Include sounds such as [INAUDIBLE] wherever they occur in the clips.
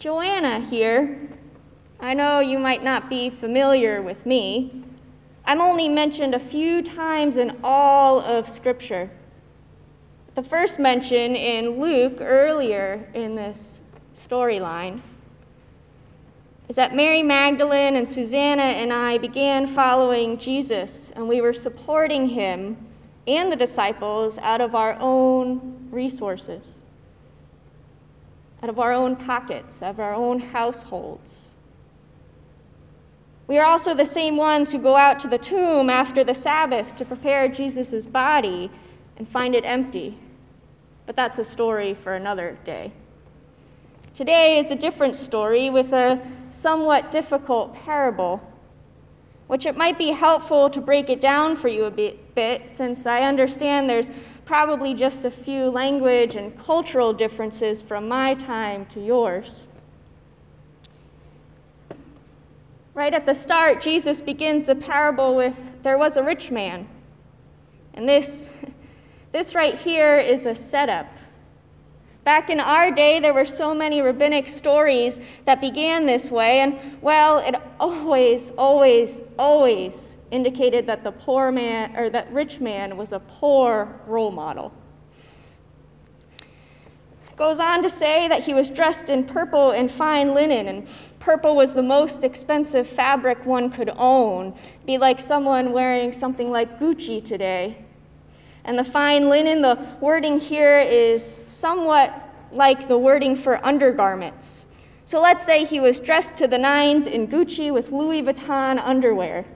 Joanna here. I know you might not be familiar with me. I'm only mentioned a few times in all of Scripture. The first mention in Luke earlier in this storyline is that Mary Magdalene and Susanna and I began following Jesus, and we were supporting him and the disciples out of our own resources, out of our own pockets, of our own households. We are also the same ones who go out to the tomb after the Sabbath to prepare Jesus' body and find it empty. But that's a story for another day. Today is a different story with a somewhat difficult parable, which it might be helpful to break it down for you a bit, since I understand there's probably just a few language and cultural differences from my time to yours. Right at the start, Jesus begins the parable with there was a rich man. And this, [LAUGHS] this right here is a setup. Back in our day, there were so many rabbinic stories that began this way, and well, it always, always, always indicated that the poor man or that rich man was a poor role model. Goes on to say that he was dressed in purple and fine linen, and purple was the most expensive fabric one could own. Be like someone wearing something like Gucci today. And the fine linen, the wording here is somewhat like the wording for undergarments. So let's say he was dressed to the nines in Gucci with Louis Vuitton underwear.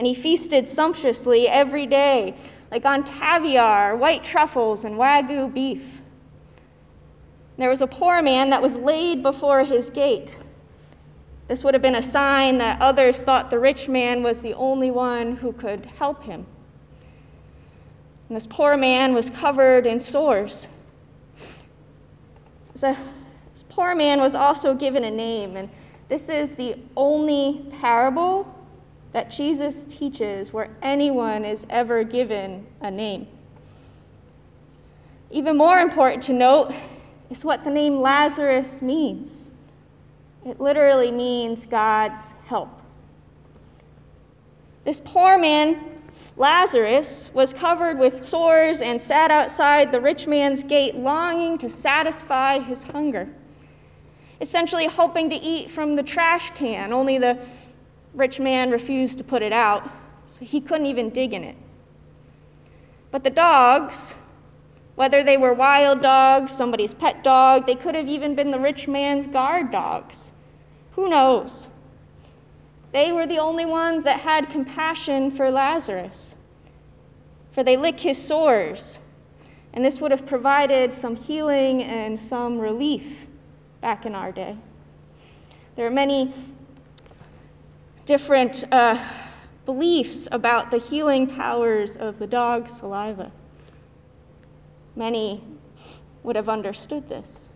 And he feasted sumptuously every day, like on caviar, white truffles, and wagyu beef. There was a poor man that was laid before his gate. This would have been a sign that others thought the rich man was the only one who could help him. And this poor man was covered in sores. So, this poor man was also given a name, and this is the only parable that Jesus teaches where anyone is ever given a name. Even more important to note is what the name Lazarus means. It literally means God's help. This poor man Lazarus was covered with sores and sat outside the rich man's gate, longing to satisfy his hunger, essentially hoping to eat from the trash can, only the rich man refused to put it out, so he couldn't even dig in it. But the dogs, whether they were wild dogs, somebody's pet dog, they could have even been the rich man's guard dogs. Who knows? They were the only ones that had compassion for Lazarus, for they lick his sores, and this would have provided some healing and some relief back in our day. There are many different uh, beliefs about the healing powers of the dog's saliva. Many would have understood this.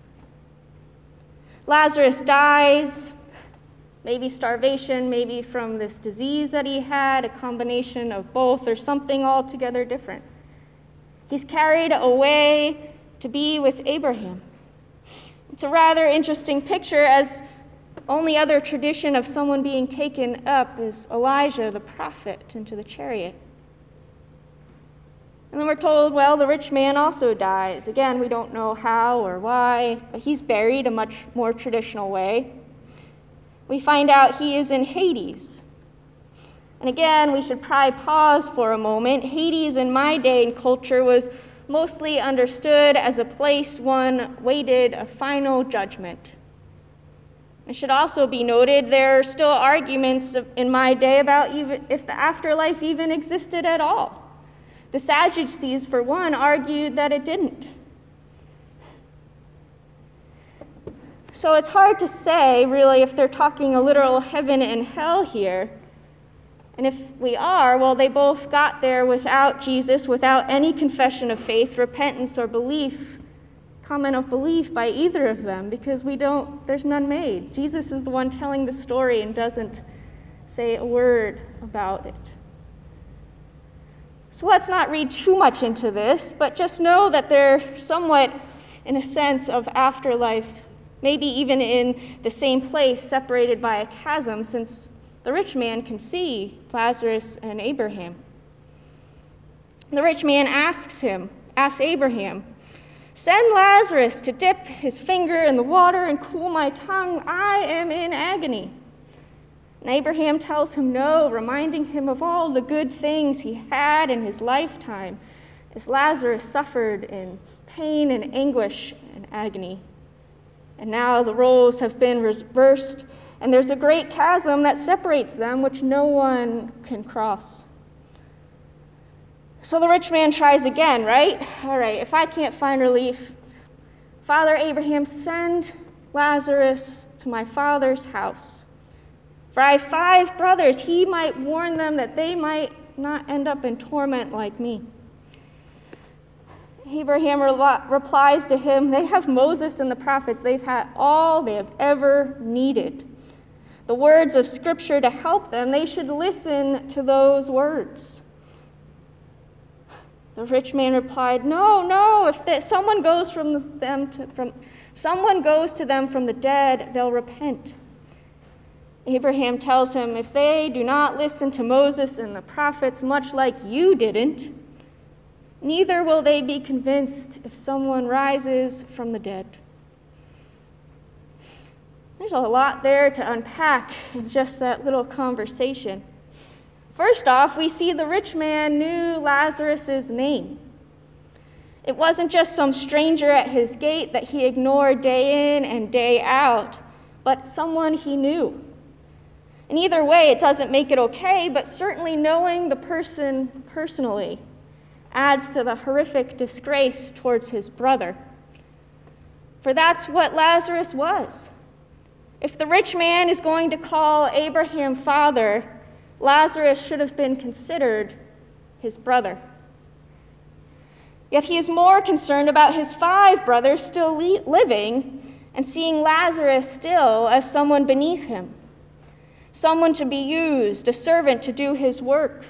Lazarus dies, maybe starvation, maybe from this disease that he had, a combination of both, or something altogether different. He's carried away to be with Abraham. It's a rather interesting picture, as only other tradition of someone being taken up is Elijah, the prophet, into the chariot. And then we're told, well, the rich man also dies. Again, we don't know how or why, but he's buried a much more traditional way we find out he is in Hades. And again, we should probably pause for a moment. Hades in my day and culture was mostly understood as a place one waited a final judgment. It should also be noted there are still arguments in my day about even if the afterlife even existed at all. The Sadducees, for one, argued that it didn't. So it's hard to say, really, if they're talking a literal heaven and hell here. And if we are, well, they both got there without Jesus, without any confession of faith, repentance, or belief, comment of belief by either of them, because we don't, there's none made. Jesus is the one telling the story and doesn't say a word about it. So let's not read too much into this, but just know that they're somewhat, in a sense, of afterlife maybe even in the same place, separated by a chasm, since the rich man can see Lazarus and Abraham. The rich man asks him, asks Abraham, Send Lazarus to dip his finger in the water and cool my tongue. I am in agony. And Abraham tells him no, reminding him of all the good things he had in his lifetime as Lazarus suffered in pain and anguish and agony. And now the roles have been reversed, and there's a great chasm that separates them, which no one can cross. So the rich man tries again, right? All right, if I can't find relief, Father Abraham, send Lazarus to my father's house. For I have five brothers. He might warn them that they might not end up in torment like me. Abraham replies to him, They have Moses and the prophets. They've had all they have ever needed. The words of Scripture to help them, they should listen to those words. The rich man replied, No, no, if someone goes from them to, from someone goes to them from the dead, they'll repent. Abraham tells him, If they do not listen to Moses and the prophets, much like you didn't, Neither will they be convinced if someone rises from the dead. There's a lot there to unpack in just that little conversation. First off, we see the rich man knew Lazarus' name. It wasn't just some stranger at his gate that he ignored day in and day out, but someone he knew. And either way, it doesn't make it okay, but certainly knowing the person personally adds to the horrific disgrace towards his brother. For that's what Lazarus was. If the rich man is going to call Abraham father, Lazarus should have been considered his brother. Yet he is more concerned about his five brothers still living and seeing Lazarus still as someone beneath him, someone to be used, a servant to do his work.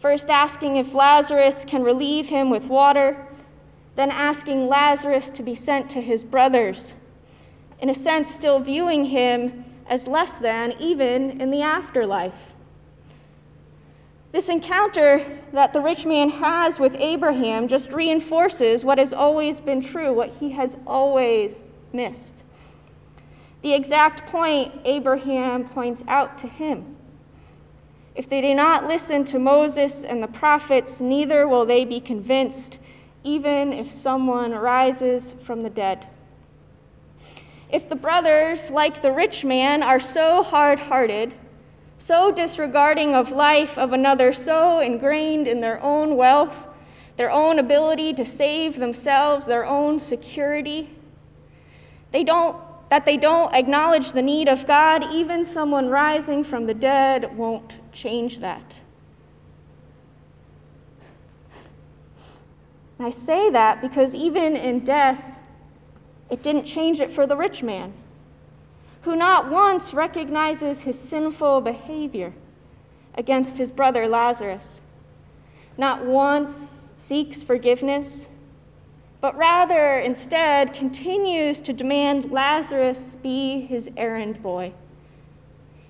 First, asking if Lazarus can relieve him with water, then asking Lazarus to be sent to his brothers, in a sense, still viewing him as less than, even in the afterlife. This encounter that the rich man has with Abraham just reinforces what has always been true, what he has always missed. The exact point Abraham points out to him. If they do not listen to Moses and the prophets, neither will they be convinced, even if someone rises from the dead. If the brothers, like the rich man, are so hard hearted, so disregarding of life of another, so ingrained in their own wealth, their own ability to save themselves, their own security, they don't that they don't acknowledge the need of God, even someone rising from the dead won't change that. I say that because even in death, it didn't change it for the rich man, who not once recognizes his sinful behavior against his brother Lazarus, not once seeks forgiveness, but rather instead continues to demand Lazarus be his errand boy.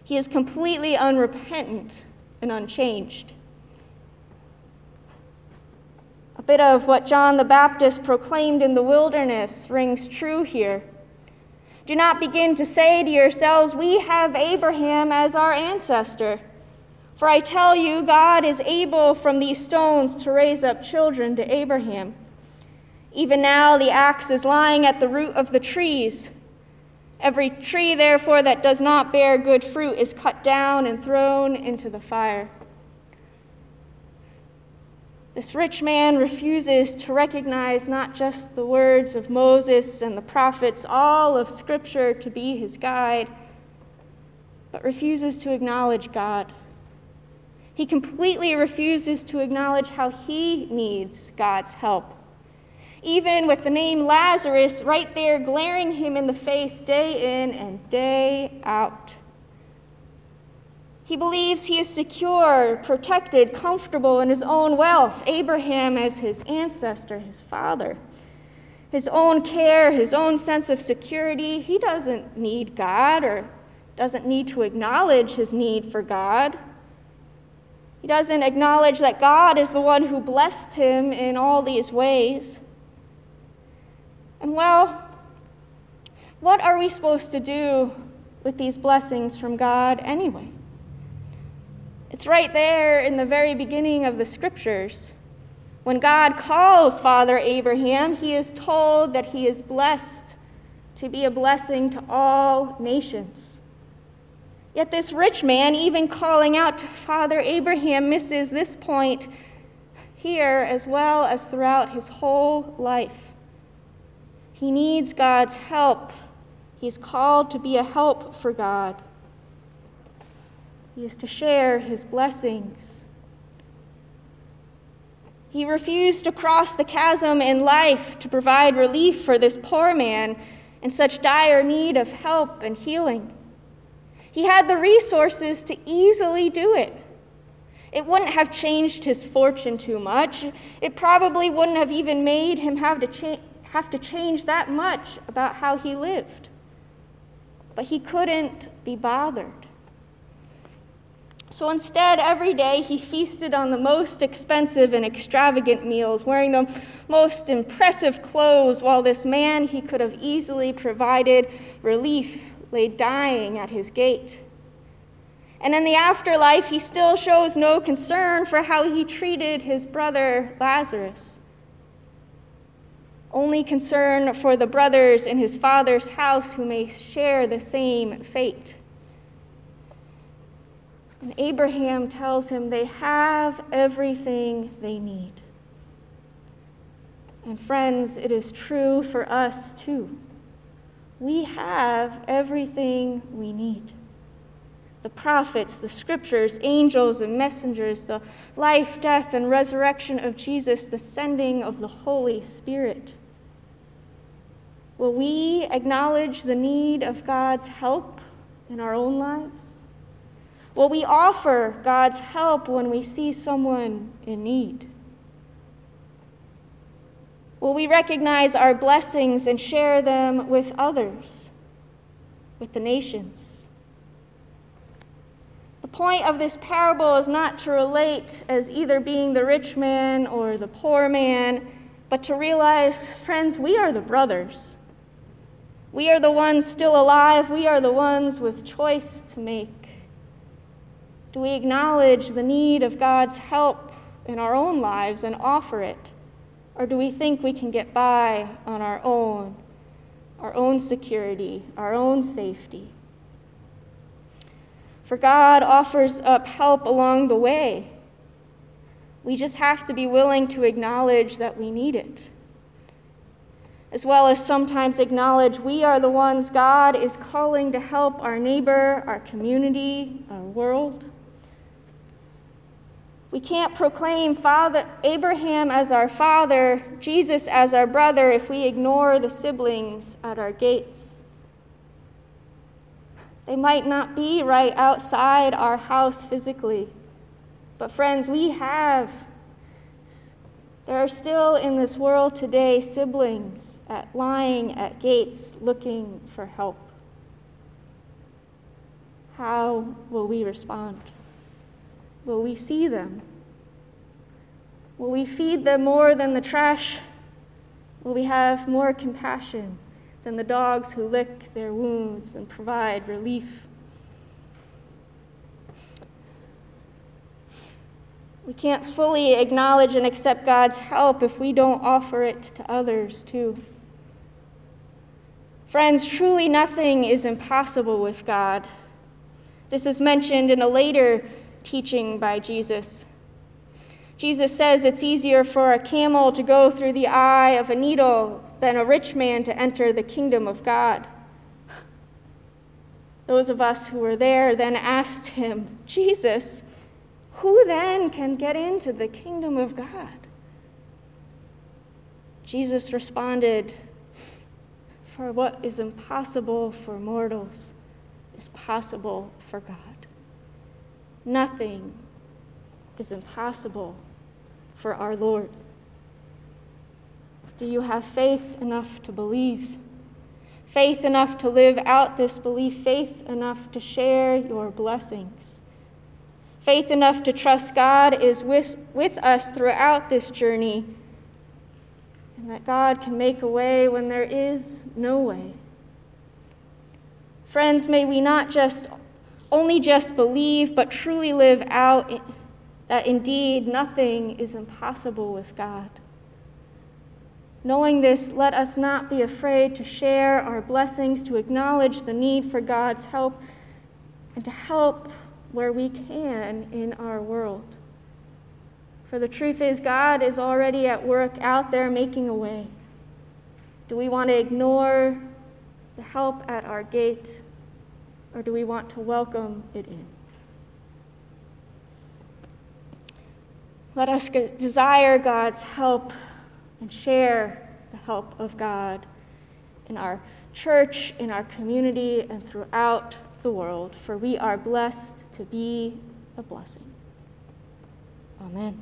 He is completely unrepentant and unchanged. A bit of what John the Baptist proclaimed in the wilderness rings true here. Do not begin to say to yourselves, We have Abraham as our ancestor. For I tell you, God is able from these stones to raise up children to Abraham. Even now, the axe is lying at the root of the trees. Every tree, therefore, that does not bear good fruit is cut down and thrown into the fire. This rich man refuses to recognize not just the words of Moses and the prophets, all of Scripture to be his guide, but refuses to acknowledge God. He completely refuses to acknowledge how he needs God's help even with the name Lazarus right there glaring him in the face day in and day out. He believes he is secure, protected, comfortable in his own wealth, Abraham as his ancestor, his father. his own care, his own sense of security. He doesn't need God or doesn't need to acknowledge his need for God. He doesn't acknowledge that God is the one who blessed him in all these ways. And well, what are we supposed to do with these blessings from God anyway? It's right there in the very beginning of the scriptures. When God calls Father Abraham, he is told that he is blessed to be a blessing to all nations. Yet this rich man, even calling out to Father Abraham, misses this point here as well as throughout his whole life. He needs God's help. He's called to be a help for God. He is to share his blessings. He refused to cross the chasm in life to provide relief for this poor man in such dire need of help and healing. He had the resources to easily do it. It wouldn't have changed his fortune too much. It probably wouldn't have even made him have to, cha- have to change that much about how he lived. But he couldn't be bothered. So instead, every day he feasted on the most expensive and extravagant meals, wearing the most impressive clothes, while this man he could have easily provided relief lay dying at his gate. And in the afterlife, he still shows no concern for how he treated his brother Lazarus. Only concern for the brothers in his father's house who may share the same fate. And Abraham tells him they have everything they need. And friends, it is true for us too. We have everything we need. The prophets, the scriptures, angels and messengers, the life, death, and resurrection of Jesus, the sending of the Holy Spirit. Will we acknowledge the need of God's help in our own lives? Will we offer God's help when we see someone in need? Will we recognize our blessings and share them with others, with the nations? The point of this parable is not to relate as either being the rich man or the poor man, but to realize, friends, we are the brothers. We are the ones still alive. We are the ones with choice to make. Do we acknowledge the need of God's help in our own lives and offer it? Or do we think we can get by on our own, our own security, our own safety? For God offers up help along the way. We just have to be willing to acknowledge that we need it, as well as sometimes acknowledge we are the ones God is calling to help our neighbor, our community, our world. We can't proclaim Father Abraham as our father, Jesus as our brother, if we ignore the siblings at our gates. They might not be right outside our house physically, but friends, we have. There are still in this world today siblings at, lying at gates looking for help. How will we respond? Will we see them? Will we feed them more than the trash? Will we have more compassion than the dogs who lick their wounds and provide relief? We can't fully acknowledge and accept God's help if we don't offer it to others, too. Friends, truly nothing is impossible with God. This is mentioned in a later teaching by Jesus. Jesus says it's easier for a camel to go through the eye of a needle than a rich man to enter the kingdom of God. Those of us who were there then asked him, Jesus, who then can get into the kingdom of God? Jesus responded, For what is impossible for mortals is possible for God. Nothing is impossible for our Lord. Do you have faith enough to believe? Faith enough to live out this belief, faith enough to share your blessings. Faith enough to trust God is with, with us throughout this journey and that God can make a way when there is no way. Friends, may we not just only just believe, but truly live out that indeed nothing is impossible with God. Knowing this, let us not be afraid to share our blessings, to acknowledge the need for God's help, and to help where we can in our world. For the truth is, God is already at work out there making a way. Do we want to ignore the help at our gate, or do we want to welcome it in? Let us desire God's help and share the help of God in our church, in our community, and throughout the world, for we are blessed to be a blessing. Amen.